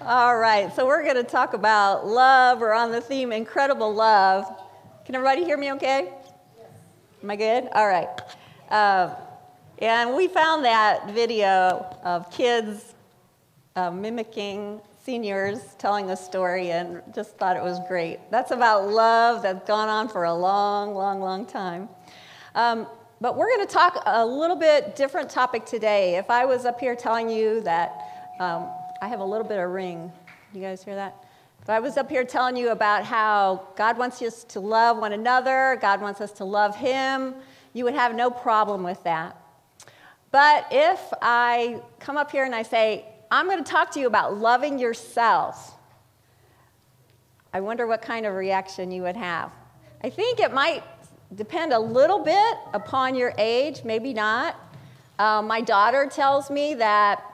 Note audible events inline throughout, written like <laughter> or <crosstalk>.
All right, so we're going to talk about love. We're on the theme incredible love. Can everybody hear me okay? Am I good? All right. Uh, and we found that video of kids uh, mimicking seniors telling a story and just thought it was great. That's about love that's gone on for a long, long, long time. Um, but we're going to talk a little bit different topic today. If I was up here telling you that um, I have a little bit of ring, you guys hear that? If I was up here telling you about how God wants us to love one another, God wants us to love Him, you would have no problem with that. But if I come up here and I say, I'm going to talk to you about loving yourself, I wonder what kind of reaction you would have. I think it might depend a little bit upon your age, maybe not. Uh, my daughter tells me that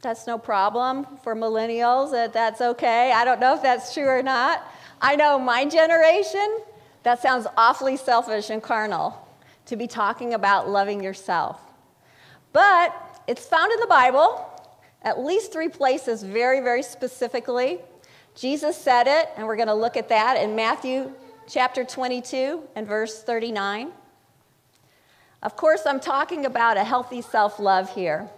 that's no problem for millennials, that that's okay. I don't know if that's true or not. I know my generation, that sounds awfully selfish and carnal to be talking about loving yourself. But it's found in the Bible, at least three places, very, very specifically. Jesus said it, and we're going to look at that in Matthew chapter 22 and verse 39. Of course, I'm talking about a healthy self love here.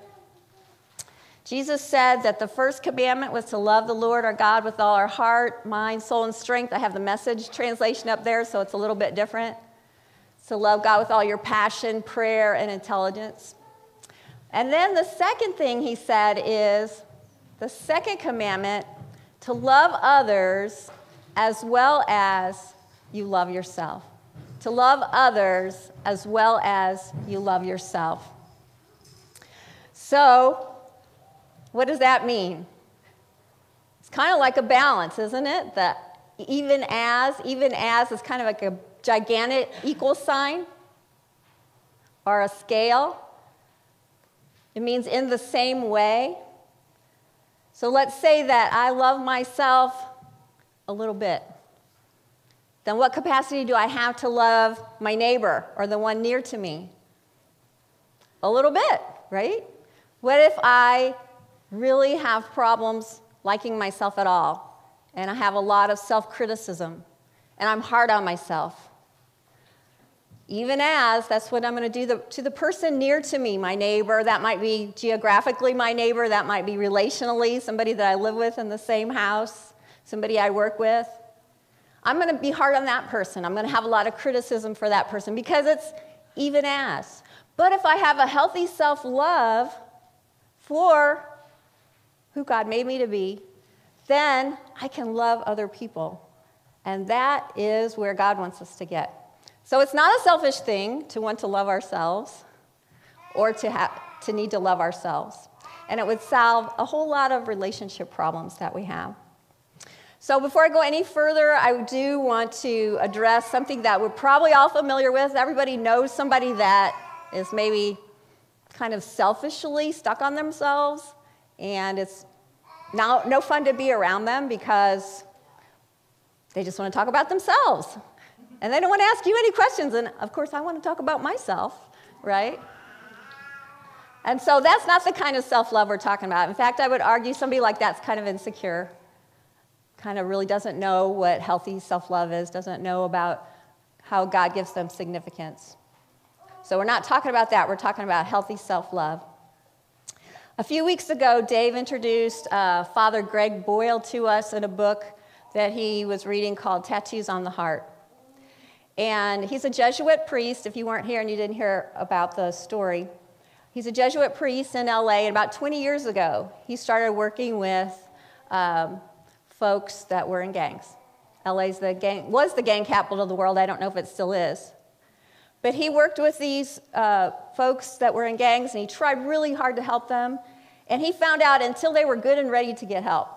Jesus said that the first commandment was to love the Lord our God with all our heart, mind, soul, and strength. I have the message translation up there, so it's a little bit different. To love God with all your passion, prayer, and intelligence. And then the second thing he said is the second commandment to love others as well as you love yourself. To love others as well as you love yourself. So, what does that mean? It's kind of like a balance, isn't it? That even as, even as is kind of like a gigantic equal sign or a scale. It means in the same way. So let's say that I love myself a little bit. Then what capacity do I have to love my neighbor or the one near to me? A little bit, right? What if I really have problems liking myself at all and I have a lot of self criticism and I'm hard on myself? even as that's what I'm going to do the, to the person near to me, my neighbor. That might be geographically my neighbor, that might be relationally, somebody that I live with in the same house, somebody I work with. I'm going to be hard on that person. I'm going to have a lot of criticism for that person because it's even as. But if I have a healthy self love for who God made me to be, then I can love other people. And that is where God wants us to get. So it's not a selfish thing to want to love ourselves or to, have, to need to love ourselves. And it would solve a whole lot of relationship problems that we have. So before I go any further, I do want to address something that we're probably all familiar with. Everybody knows somebody that is maybe kind of selfishly stuck on themselves, and it's now no fun to be around them because they just want to talk about themselves. And they don't want to ask you any questions. And of course, I want to talk about myself, right? And so that's not the kind of self love we're talking about. In fact, I would argue somebody like that's kind of insecure, kind of really doesn't know what healthy self love is, doesn't know about how God gives them significance. So we're not talking about that, we're talking about healthy self love. A few weeks ago, Dave introduced uh, Father Greg Boyle to us in a book that he was reading called Tattoos on the Heart. And he's a Jesuit priest, if you weren't here and you didn't hear about the story. He's a Jesuit priest in LA, and about 20 years ago, he started working with um, folks that were in gangs. LA's the gang, was the gang capital of the world. I don't know if it still is. But he worked with these uh, folks that were in gangs, and he tried really hard to help them. And he found out until they were good and ready to get help,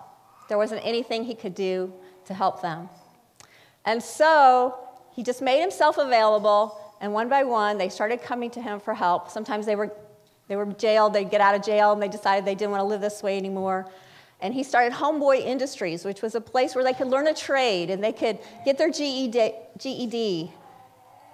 there wasn't anything he could do to help them. And so he just made himself available, and one by one, they started coming to him for help. Sometimes they were, they were jailed, they'd get out of jail, and they decided they didn't want to live this way anymore. And he started Homeboy Industries, which was a place where they could learn a trade and they could get their GED, GED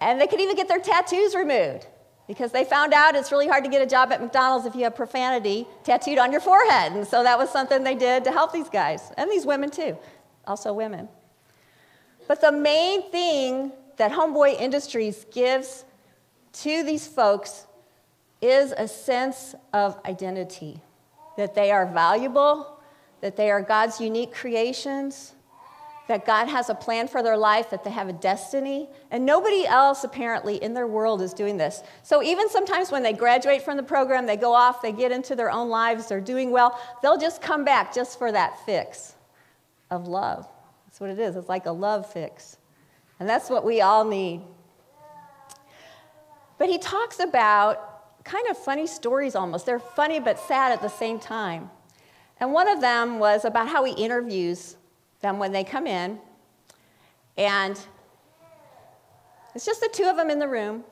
and they could even get their tattoos removed because they found out it's really hard to get a job at McDonald's if you have profanity tattooed on your forehead. And so that was something they did to help these guys and these women too, also women. But the main thing that Homeboy Industries gives to these folks is a sense of identity that they are valuable, that they are God's unique creations, that God has a plan for their life, that they have a destiny, and nobody else apparently in their world is doing this. So even sometimes when they graduate from the program, they go off, they get into their own lives, they're doing well, they'll just come back just for that fix of love. That's what it is. It's like a love fix. And that's what we all need. But he talks about kind of funny stories almost. They're funny but sad at the same time. And one of them was about how he interviews them when they come in. And it's just the two of them in the room.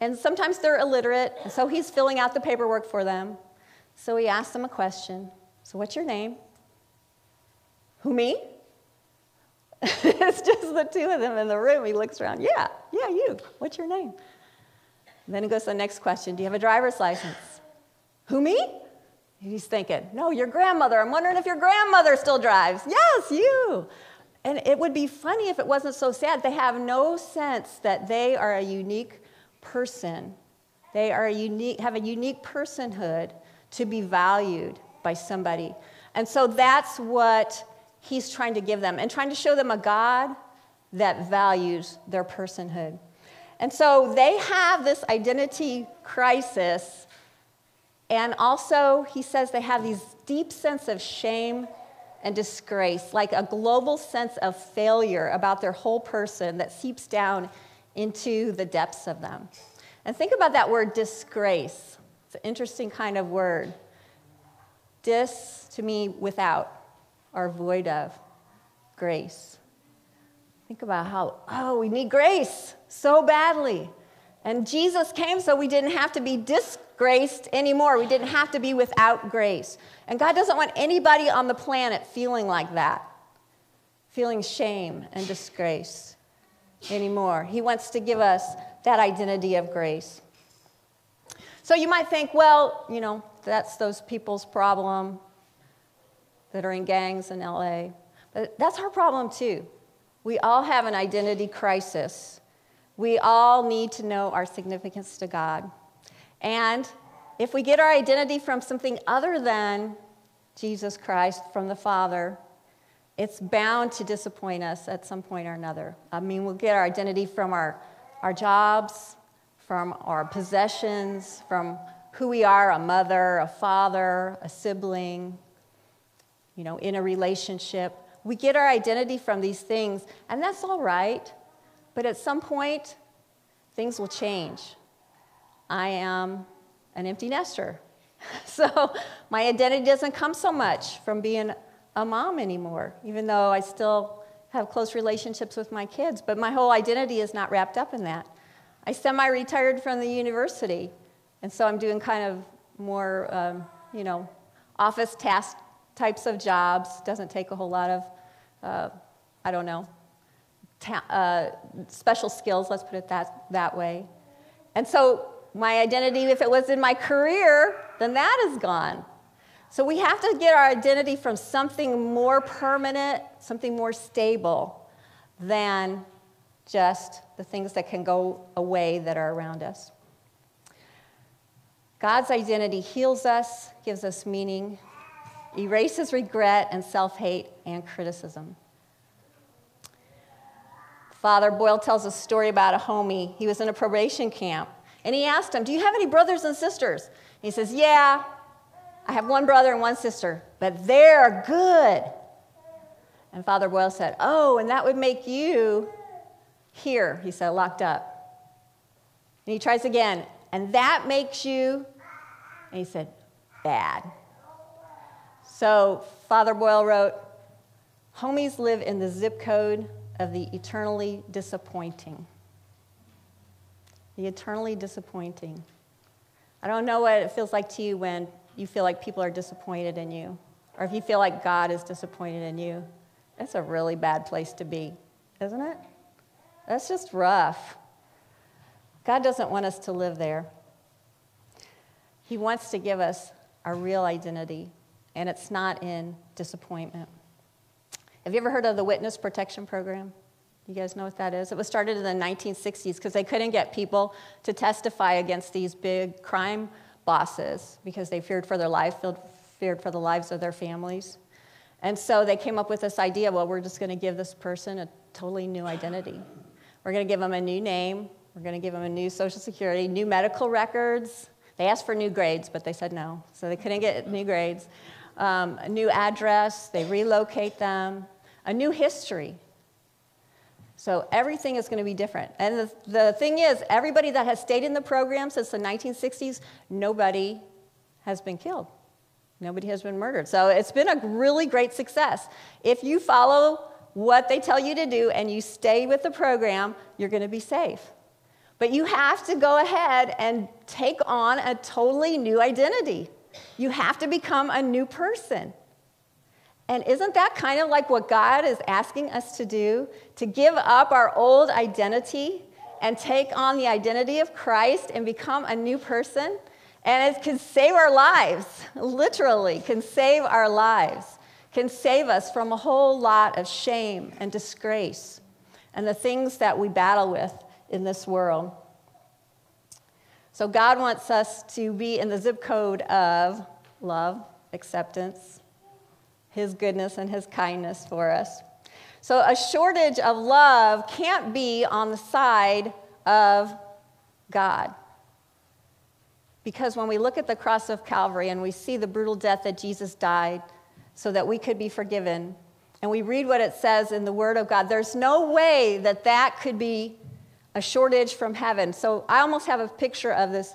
And sometimes they're illiterate, so he's filling out the paperwork for them. So he asks them a question So, what's your name? Who, me? <laughs> it's just the two of them in the room. He looks around. Yeah, yeah, you. What's your name? And then he goes to the next question Do you have a driver's license? Who, me? He's thinking, No, your grandmother. I'm wondering if your grandmother still drives. Yes, you. And it would be funny if it wasn't so sad. They have no sense that they are a unique person. They are a unique, have a unique personhood to be valued by somebody. And so that's what he's trying to give them and trying to show them a God that values their personhood. And so they have this identity crisis and also, he says they have these deep sense of shame and disgrace, like a global sense of failure about their whole person that seeps down into the depths of them. And think about that word disgrace. It's an interesting kind of word. Dis to me, without or void of grace. Think about how, oh, we need grace so badly. And Jesus came so we didn't have to be disgraced anymore. We didn't have to be without grace. And God doesn't want anybody on the planet feeling like that, feeling shame and disgrace anymore. He wants to give us that identity of grace. So you might think, well, you know, that's those people's problem that are in gangs in LA. But that's our problem too. We all have an identity crisis we all need to know our significance to God. And if we get our identity from something other than Jesus Christ, from the Father, it's bound to disappoint us at some point or another. I mean, we'll get our identity from our, our jobs, from our possessions, from who we are a mother, a father, a sibling, you know, in a relationship. We get our identity from these things, and that's all right. But at some point, things will change. I am an empty nester. <laughs> So my identity doesn't come so much from being a mom anymore, even though I still have close relationships with my kids. But my whole identity is not wrapped up in that. I semi retired from the university, and so I'm doing kind of more, um, you know, office task types of jobs. Doesn't take a whole lot of, uh, I don't know, uh, special skills, let's put it that, that way. And so my identity, if it was in my career, then that is gone. So we have to get our identity from something more permanent, something more stable than just the things that can go away that are around us. God's identity heals us, gives us meaning, erases regret and self hate and criticism. Father Boyle tells a story about a homie. He was in a probation camp, and he asked him, Do you have any brothers and sisters? And he says, Yeah, I have one brother and one sister, but they're good. And Father Boyle said, Oh, and that would make you here, he said, locked up. And he tries again, and that makes you, and he said, bad. So Father Boyle wrote, Homies live in the zip code of the eternally disappointing. The eternally disappointing. I don't know what it feels like to you when you feel like people are disappointed in you, or if you feel like God is disappointed in you. It's a really bad place to be, isn't it? That's just rough. God doesn't want us to live there. He wants to give us our real identity, and it's not in disappointment. Have you ever heard of the Witness Protection Program? You guys know what that is? It was started in the 1960s because they couldn't get people to testify against these big crime bosses because they feared for their life, feared for the lives of their families. And so they came up with this idea well, we're just going to give this person a totally new identity. We're going to give them a new name. We're going to give them a new social security, new medical records. They asked for new grades, but they said no. So they couldn't get new grades. Um, a new address, they relocate them, a new history. So everything is going to be different. And the, the thing is, everybody that has stayed in the program since the 1960s, nobody has been killed. Nobody has been murdered. So it's been a really great success. If you follow what they tell you to do and you stay with the program, you're going to be safe. But you have to go ahead and take on a totally new identity. You have to become a new person. And isn't that kind of like what God is asking us to do? To give up our old identity and take on the identity of Christ and become a new person? And it can save our lives, literally, can save our lives, can save us from a whole lot of shame and disgrace and the things that we battle with in this world. So, God wants us to be in the zip code of love, acceptance, His goodness, and His kindness for us. So, a shortage of love can't be on the side of God. Because when we look at the cross of Calvary and we see the brutal death that Jesus died so that we could be forgiven, and we read what it says in the Word of God, there's no way that that could be a shortage from heaven. So I almost have a picture of this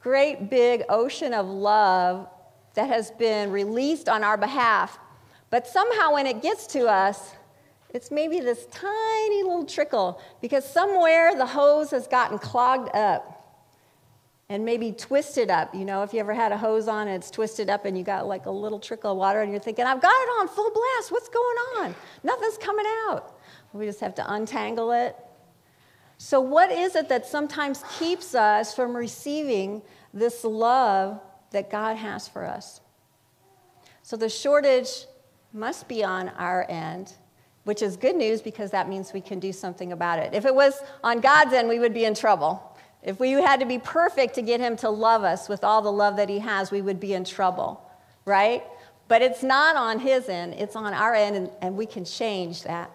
great big ocean of love that has been released on our behalf. But somehow when it gets to us, it's maybe this tiny little trickle because somewhere the hose has gotten clogged up and maybe twisted up. You know, if you ever had a hose on and it's twisted up and you got like a little trickle of water and you're thinking, I've got it on full blast. What's going on? Nothing's coming out. We just have to untangle it. So, what is it that sometimes keeps us from receiving this love that God has for us? So, the shortage must be on our end, which is good news because that means we can do something about it. If it was on God's end, we would be in trouble. If we had to be perfect to get him to love us with all the love that he has, we would be in trouble, right? But it's not on his end, it's on our end, and, and we can change that.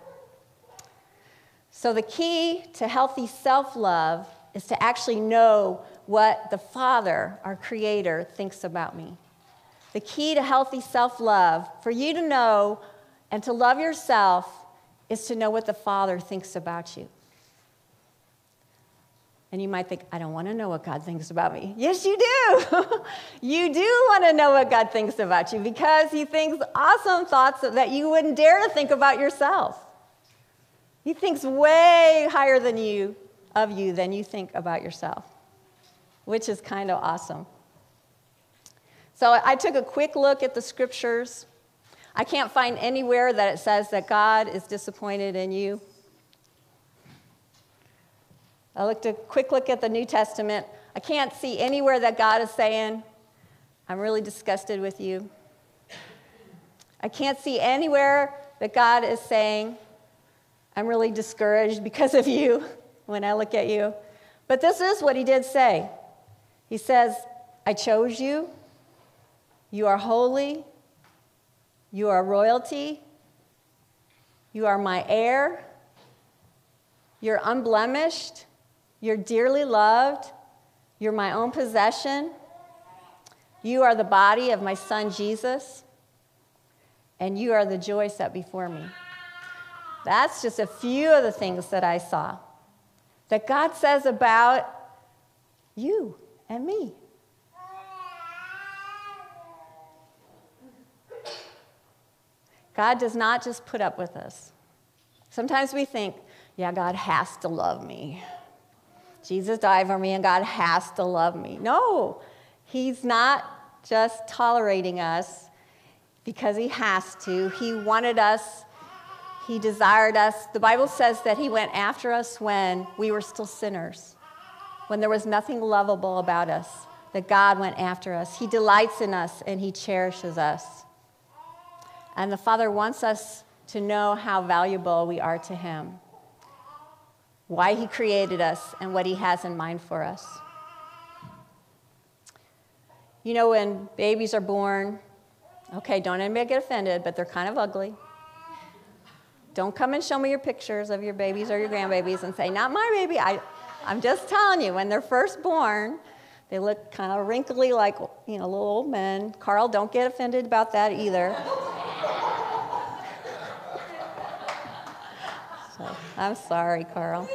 So, the key to healthy self love is to actually know what the Father, our Creator, thinks about me. The key to healthy self love, for you to know and to love yourself, is to know what the Father thinks about you. And you might think, I don't want to know what God thinks about me. Yes, you do. <laughs> you do want to know what God thinks about you because He thinks awesome thoughts that you wouldn't dare to think about yourself. He thinks way higher than you of you than you think about yourself, which is kind of awesome. So I took a quick look at the scriptures. I can't find anywhere that it says that God is disappointed in you. I looked a quick look at the New Testament. I can't see anywhere that God is saying, I'm really disgusted with you. I can't see anywhere that God is saying, I'm really discouraged because of you when I look at you. But this is what he did say. He says, I chose you. You are holy. You are royalty. You are my heir. You're unblemished. You're dearly loved. You're my own possession. You are the body of my son Jesus. And you are the joy set before me. That's just a few of the things that I saw that God says about you and me. God does not just put up with us. Sometimes we think, yeah, God has to love me. Jesus died for me and God has to love me. No, He's not just tolerating us because He has to. He wanted us, He desired us. The Bible says that He went after us when we were still sinners, when there was nothing lovable about us, that God went after us. He delights in us and He cherishes us. And the Father wants us to know how valuable we are to Him, why He created us, and what He has in mind for us. You know, when babies are born, okay, don't anybody get offended, but they're kind of ugly. Don't come and show me your pictures of your babies or your grandbabies and say, not my baby. I, I'm just telling you, when they're first born, they look kind of wrinkly like, you know, little old men. Carl, don't get offended about that either. so, I'm sorry, Carl.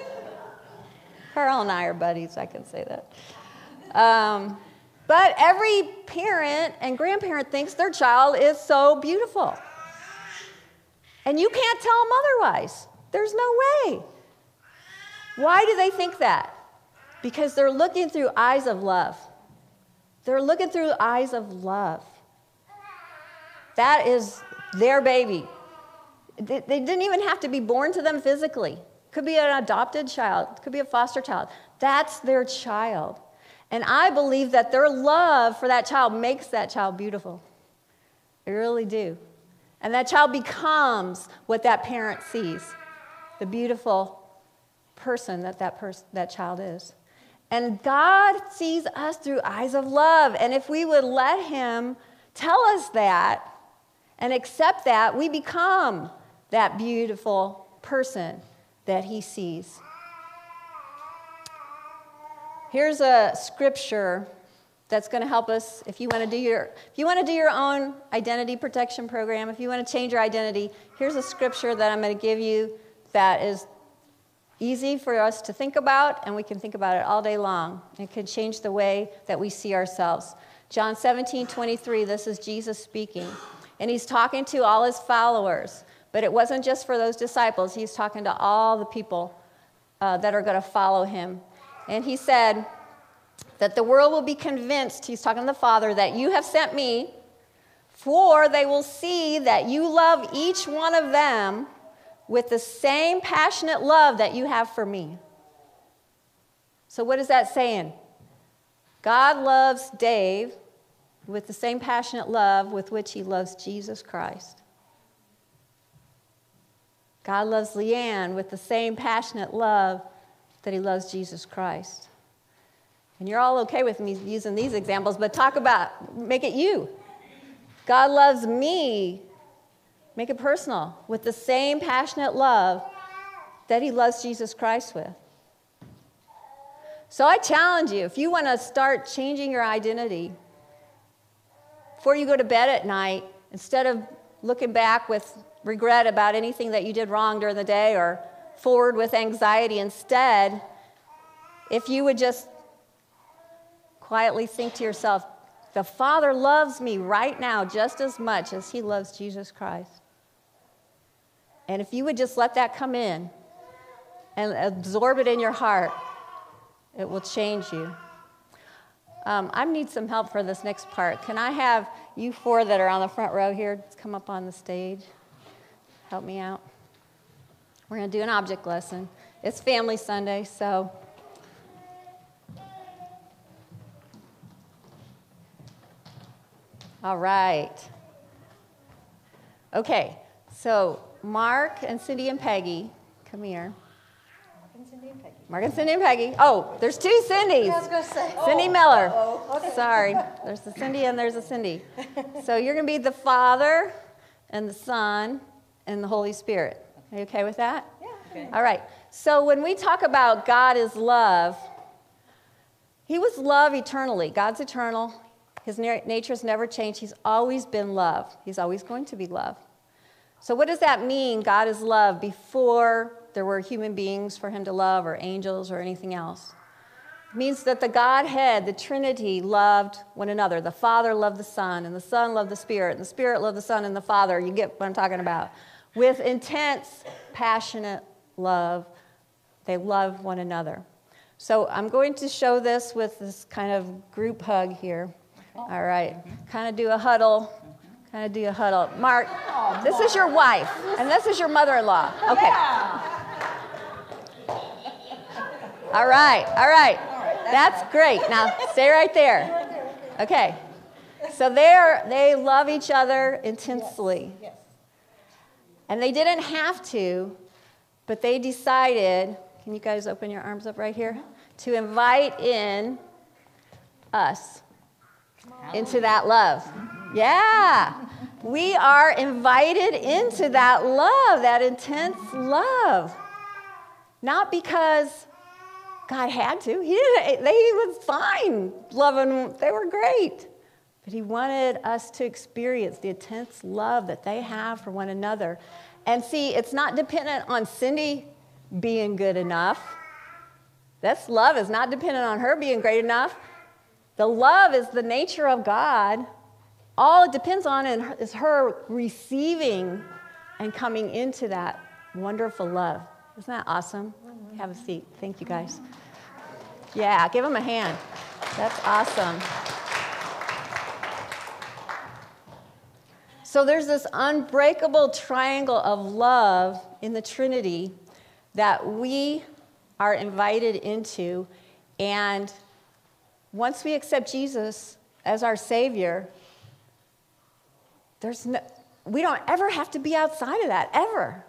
Carl and I are buddies, I can say that. Um, but every parent and grandparent thinks their child is so beautiful. And you can't tell them otherwise. There's no way. Why do they think that? Because they're looking through eyes of love. They're looking through eyes of love. That is their baby. They, didn't even have to be born to them physically. Could be an adopted child, could be a foster child. That's their child. And I believe that their love for that child makes that child beautiful. I really do. And that child becomes what that parent sees the beautiful person that that, pers- that child is. And God sees us through eyes of love. And if we would let Him tell us that and accept that, we become that beautiful person that He sees. Here's a scripture that's going to help us if you want to do your if you want to do your own identity protection program, if you want to change your identity, here's a scripture that I'm going to give you that is easy for us to think about and we can think about it all day long. It can change the way that we see ourselves. John 17, 23, this is Jesus speaking. And he's talking to all his followers. But it wasn't just for those disciples, he's talking to all the people uh, that are going to follow him. And he said that the world will be convinced, he's talking to the Father, that you have sent me, for they will see that you love each one of them with the same passionate love that you have for me. So, what is that saying? God loves Dave with the same passionate love with which he loves Jesus Christ. God loves Leanne with the same passionate love that he loves Jesus Christ. And you're all okay with me using these examples, but talk about, make it you. God loves me, make it personal, with the same passionate love that he loves Jesus Christ with. So I challenge you, if you want to start changing your identity, before you go to bed at night, instead of looking back with regret about anything that you did wrong during the day or forward with anxiety. Instead, if you would just quietly think to yourself, the Father loves me right now just as much as He loves Jesus Christ. And if you would just let that come in and absorb it in your heart, it will change you. Um, I need some help for this next part. Can I have you four that are on the front row here come up on the stage? Help me out. We're going to do an object lesson. It's Family Sunday, so. All right. Okay, so Mark and Cindy and Peggy, come here. Mark and Cindy and Peggy. Mark and Cindy and Peggy. Oh, there's two Cindys. Yeah, I was going to say. Cindy oh, Miller. Oh, okay. Oh. <laughs> Sorry, there's a Cindy and there's a Cindy. So you're going to be the Father and the Son and the Holy Spirit. Are you okay with that? Yeah. Okay. All right. So when we talk about God is love, He was love eternally. God's eternal. His nature has never changed. He's always been love. He's always going to be love. So what does that mean? God is love before there were human beings for Him to love, or angels, or anything else. It means that the Godhead, the Trinity, loved one another. The Father loved the Son, and the Son loved the Spirit, and the Spirit loved the Son and the Father. You get what I'm talking about. With intense, passionate love, they love one another. So I'm going to show this with this kind of group hug here. All right. Kind of do a huddle. Kind of do a huddle. Mark, this is your wife, and this is your mother in law. Okay. All right. All right. That's great. Now stay right there. Okay. So they're, they love each other intensely. And they didn't have to, but they decided can you guys open your arms up right here? To invite in us into that love. Yeah. We are invited into that love, that intense love. Not because God had to. He didn't, eh, they was fine loving, they were great. But he wanted us to experience the intense love that they have for one another. And see, it's not dependent on Cindy being good enough. That's love is not dependent on her being great enough. The love is the nature of God. All it depends on is her receiving and coming into that wonderful love. Isn't that awesome? Have a seat. Thank you guys. Yeah, give them a hand. That's awesome. So there's this unbreakable triangle of love in the Trinity that we are invited into. And once we accept Jesus as our Savior, there's no, we don't ever have to be outside of that, ever.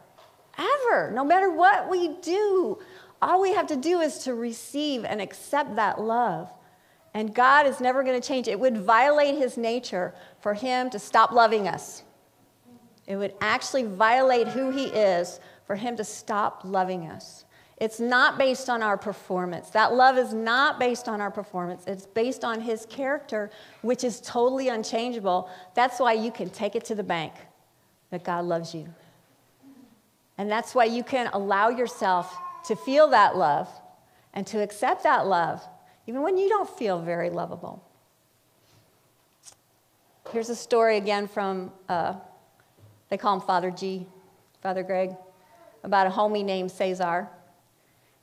Ever. No matter what we do, all we have to do is to receive and accept that love. And God is never going to change. It would violate his nature for him to stop loving us. It would actually violate who he is for him to stop loving us. It's not based on our performance. That love is not based on our performance. It's based on his character, which is totally unchangeable. That's why you can take it to the bank that God loves you. And that's why you can allow yourself to feel that love and to accept that love, even when you don't feel very lovable. Here's a story again from, uh, they call him Father G, Father Greg, about a homie named Cesar.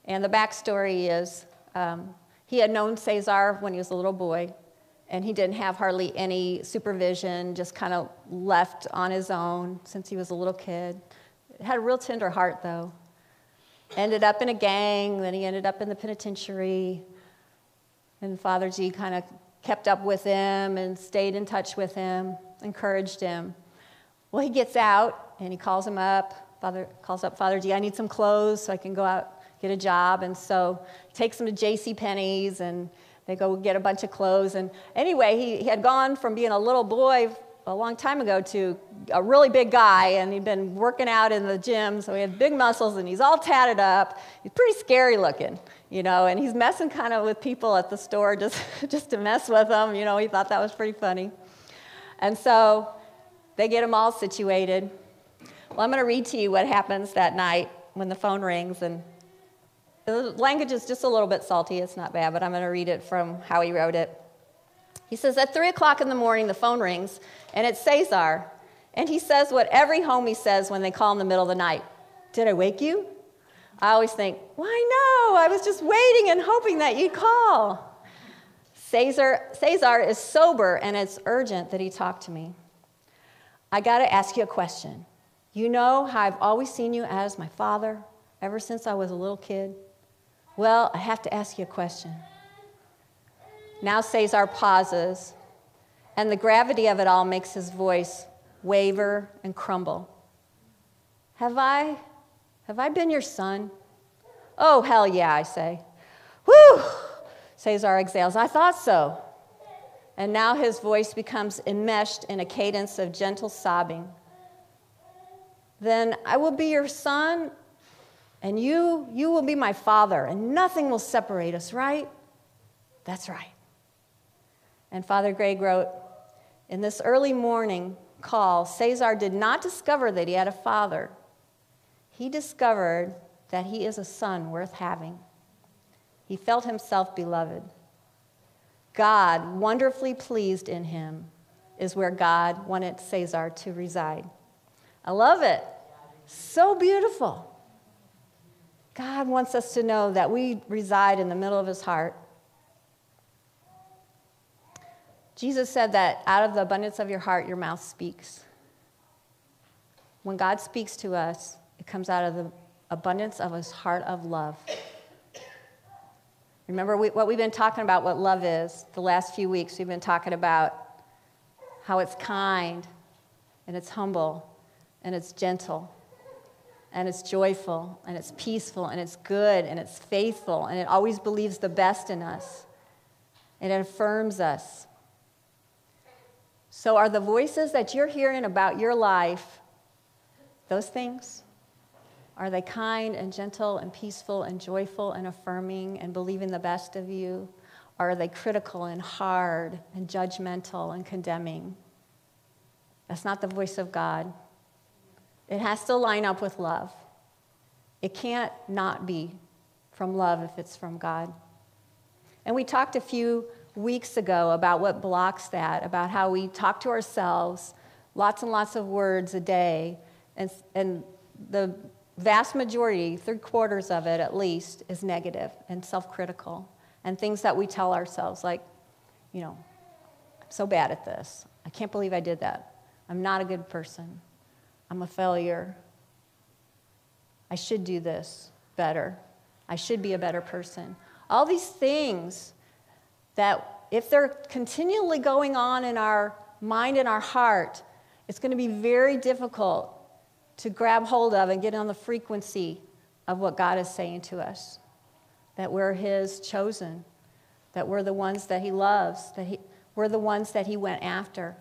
And the backstory is um, he had known Cesar when he was a little boy, and he didn't have hardly any supervision, just kind of left on his own since he was a little kid. Had a real tender heart, though ended up in a gang, then he ended up in the penitentiary. And Father G kind of kept up with him and stayed in touch with him, encouraged him. Well, he gets out and he calls him up. Father calls up Father G, I need some clothes so I can go out get a job. And so takes him to J.C. Penney's and they go get a bunch of clothes. And anyway, he, he had gone from being a little boy a long time ago to a really big guy, and he'd been working out in the gym, so he had big muscles, and he's all tatted up. He's pretty scary looking, you know, and he's messing kind of with people at the store <laughs> just, just to mess with them. You know, he thought that was pretty funny. And so they get him all situated. Well, I'm going to read to you what happens that night when the phone rings, and the language is just a little bit salty. It's not bad, but I'm going to read it from how he wrote it. He says, At 3 o'clock in the morning, the phone rings, and it's Cesar. And he says what every homie says when they call in the middle of the night Did I wake you? I always think, Why no? I was just waiting and hoping that you'd call. Cesar, Cesar is sober, and it's urgent that he talk to me. I got to ask you a question. You know how I've always seen you as my father ever since I was a little kid? Well, I have to ask you a question. Now Cesar pauses, and the gravity of it all makes his voice waver and crumble. Have I, have I been your son? Oh, hell yeah, I say. Whew! Cesar exhales. I thought so. And now his voice becomes enmeshed in a cadence of gentle sobbing. Then I will be your son, and you, you will be my father, and nothing will separate us, right? That's right. And Father Greg wrote, In this early morning call, Cesar did not discover that he had a father. He discovered that he is a son worth having. He felt himself beloved. God, wonderfully pleased in him, is where God wanted Cesar to reside. I love it. So beautiful. God wants us to know that we reside in the middle of his heart Jesus said that out of the abundance of your heart, your mouth speaks. When God speaks to us, it comes out of the abundance of his heart of love. Remember we, what we've been talking about, what love is, the last few weeks. We've been talking about how it's kind and it's humble and it's gentle and it's joyful and it's peaceful and it's good and it's faithful and it always believes the best in us and it affirms us. So, are the voices that you're hearing about your life those things? Are they kind and gentle and peaceful and joyful and affirming and believing the best of you? Or are they critical and hard and judgmental and condemning? That's not the voice of God. It has to line up with love. It can't not be from love if it's from God. And we talked a few weeks ago about what blocks that, about how we talk to ourselves lots and lots of words a day, and, and the vast majority, three quarters of it at least, is negative and self critical. And things that we tell ourselves, like, you know, I'm so bad at this. I can't believe I did that. I'm not a good person. I'm a failure. I should do this better. I should be a better person. All these things that, if they're continually going on in our mind and our heart, it's going to be very difficult to grab hold of and get on the frequency of what God is saying to us. That we're His chosen, that we're the ones that He loves, that he, we're the ones that He went after.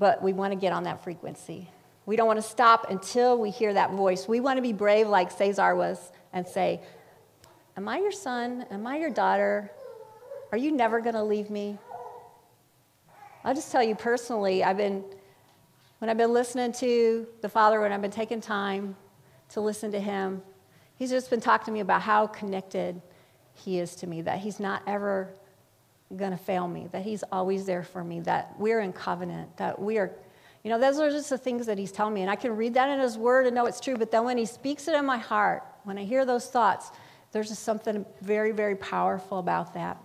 But we want to get on that frequency. We don't want to stop until we hear that voice. We want to be brave like Cesar was and say, Am I your son? Am I your daughter? Are you never going to leave me? I'll just tell you personally, I've been when I've been listening to the Father, when I've been taking time to listen to Him, He's just been talking to me about how connected He is to me, that He's not ever going to fail me, that He's always there for me, that we're in covenant, that we are. You know, those are just the things that he's telling me. And I can read that in his word and know it's true. But then when he speaks it in my heart, when I hear those thoughts, there's just something very, very powerful about that.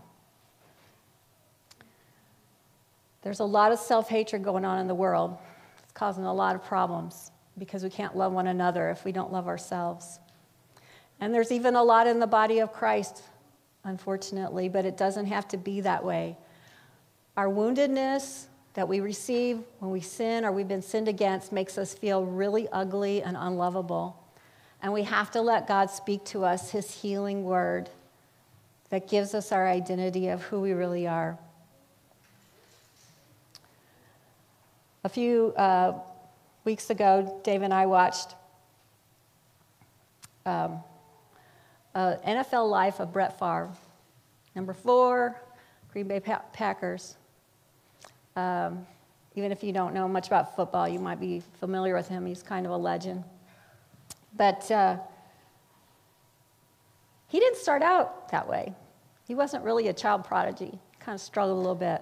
There's a lot of self hatred going on in the world It's causing a lot of problems because we can't love one another if we don't love ourselves. And there's even a lot in the body of Christ, unfortunately, but it doesn't have to be that way. Our woundedness that we receive when we sin or we've been sinned against makes us feel really ugly and unlovable. And we have to let God speak to us his healing word that gives us our identity of who we really are. A few uh, weeks ago, Dave and I watched um, uh, NFL Life of Brett Favre. Number four, Green Bay pa- Packers. Um, even if you don't know much about football, you might be familiar with him. He's kind of a legend. But uh, he didn't start out that way. He wasn't really a child prodigy. Kind of struggled a little bit.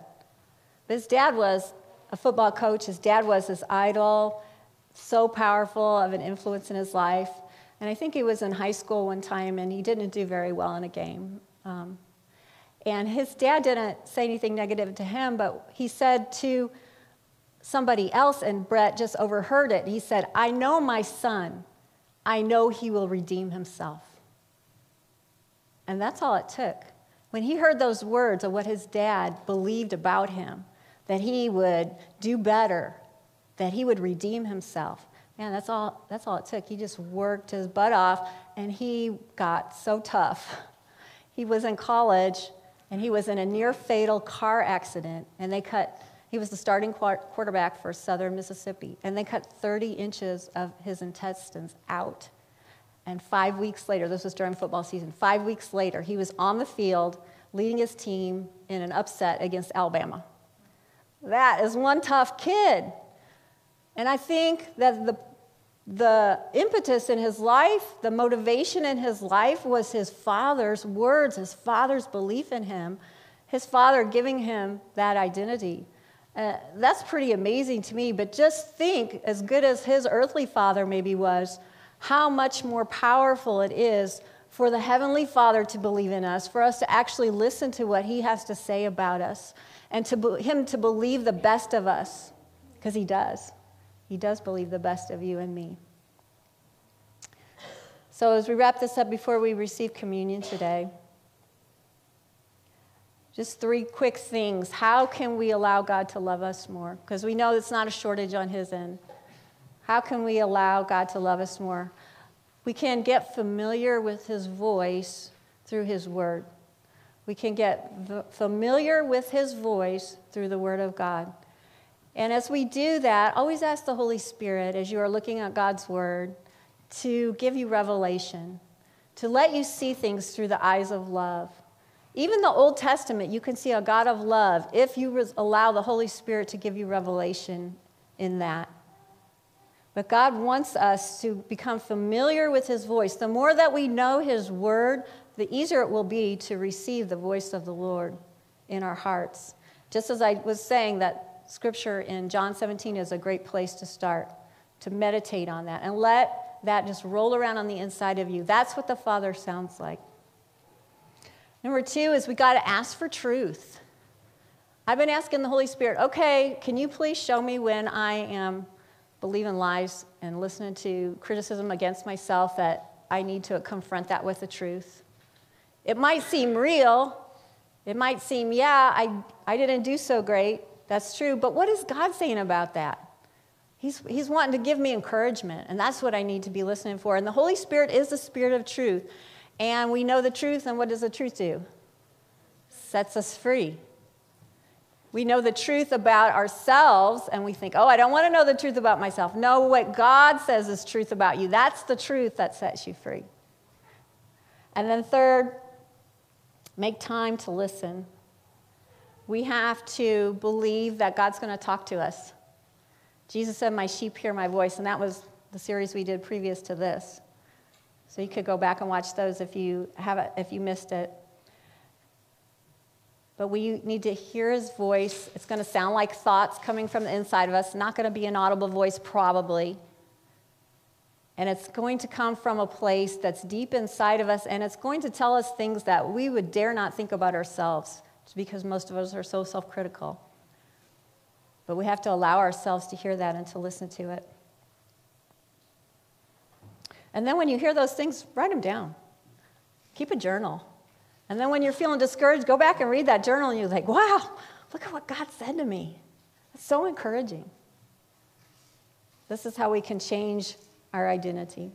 But his dad was a football coach. His dad was his idol, so powerful of an influence in his life. And I think he was in high school one time and he didn't do very well in a game. Um, and his dad didn't say anything negative to him, but he said to somebody else, and Brett just overheard it. He said, I know my son. I know he will redeem himself. And that's all it took. When he heard those words of what his dad believed about him, that he would do better, that he would redeem himself. Man, that's all, that's all it took. He just worked his butt off and he got so tough. <laughs> He was in college and he was in a near fatal car accident and they cut, he was the starting quarterback for Southern Mississippi, and they cut 30 inches of his intestines out. And five weeks later, this was during football season, five weeks later, he was on the field leading his team in an upset against Alabama. That is one tough kid. And I think that the, the impetus in his life, the motivation in his life was his father's words, his father's belief in him, his father giving him that identity. Uh, that's pretty amazing to me, but just think, as good as his earthly father maybe was, how much more powerful it is for the Heavenly Father to believe in us, for us to actually listen to what He has to say about us, and to Him to believe the best of us, because He does. He does believe the best of you and me. So as we wrap this up before we receive communion today, just three quick things. How can we allow God to love us more? Because we know it's not a shortage on His end. How can we allow God to love us more? We can get familiar with His voice through His Word. We can get familiar with His voice through the Word of God. And as we do that, always ask the Holy Spirit as you are looking at God's Word to give you revelation, to let you see things through the eyes of love. Even the Old Testament, you can see a God of love if you allow the Holy Spirit to give you revelation in that. But God wants us to become familiar with His voice. The more that we know His word, the easier it will be to receive the voice of the Lord in our hearts. Just as I was saying, that scripture in John 17 is a great place to start, to meditate on that and let that just roll around on the inside of you. That's what the Father sounds like. Number two is we got to ask for truth. I've been asking the Holy Spirit, okay, can you please show me when I am believing lies and listening to criticism against myself that I need to confront that with the truth? It might seem real. It might seem, yeah, I, I didn't do so great. That's true. But what is God saying about that? He's, he's wanting to give me encouragement, and that's what I need to be listening for. And the Holy Spirit is the Spirit of truth. And we know the truth, and what does the truth do? Sets us free. We know the truth about ourselves, and we think, oh, I don't want to know the truth about myself. No, what God says is truth about you. That's the truth that sets you free. And then, third, make time to listen. We have to believe that God's going to talk to us. Jesus said, My sheep hear my voice, and that was the series we did previous to this. So you could go back and watch those if you have it, if you missed it. But we need to hear his voice. It's going to sound like thoughts coming from the inside of us, not going to be an audible voice, probably. And it's going to come from a place that's deep inside of us, and it's going to tell us things that we would dare not think about ourselves, just because most of us are so self critical. But we have to allow ourselves to hear that and to listen to it. And then when you hear those things, write them down. Keep a journal. And then when you're feeling discouraged, go back and read that journal and you're like, wow, look at what God said to me. It's so encouraging. This is how we can change our identity.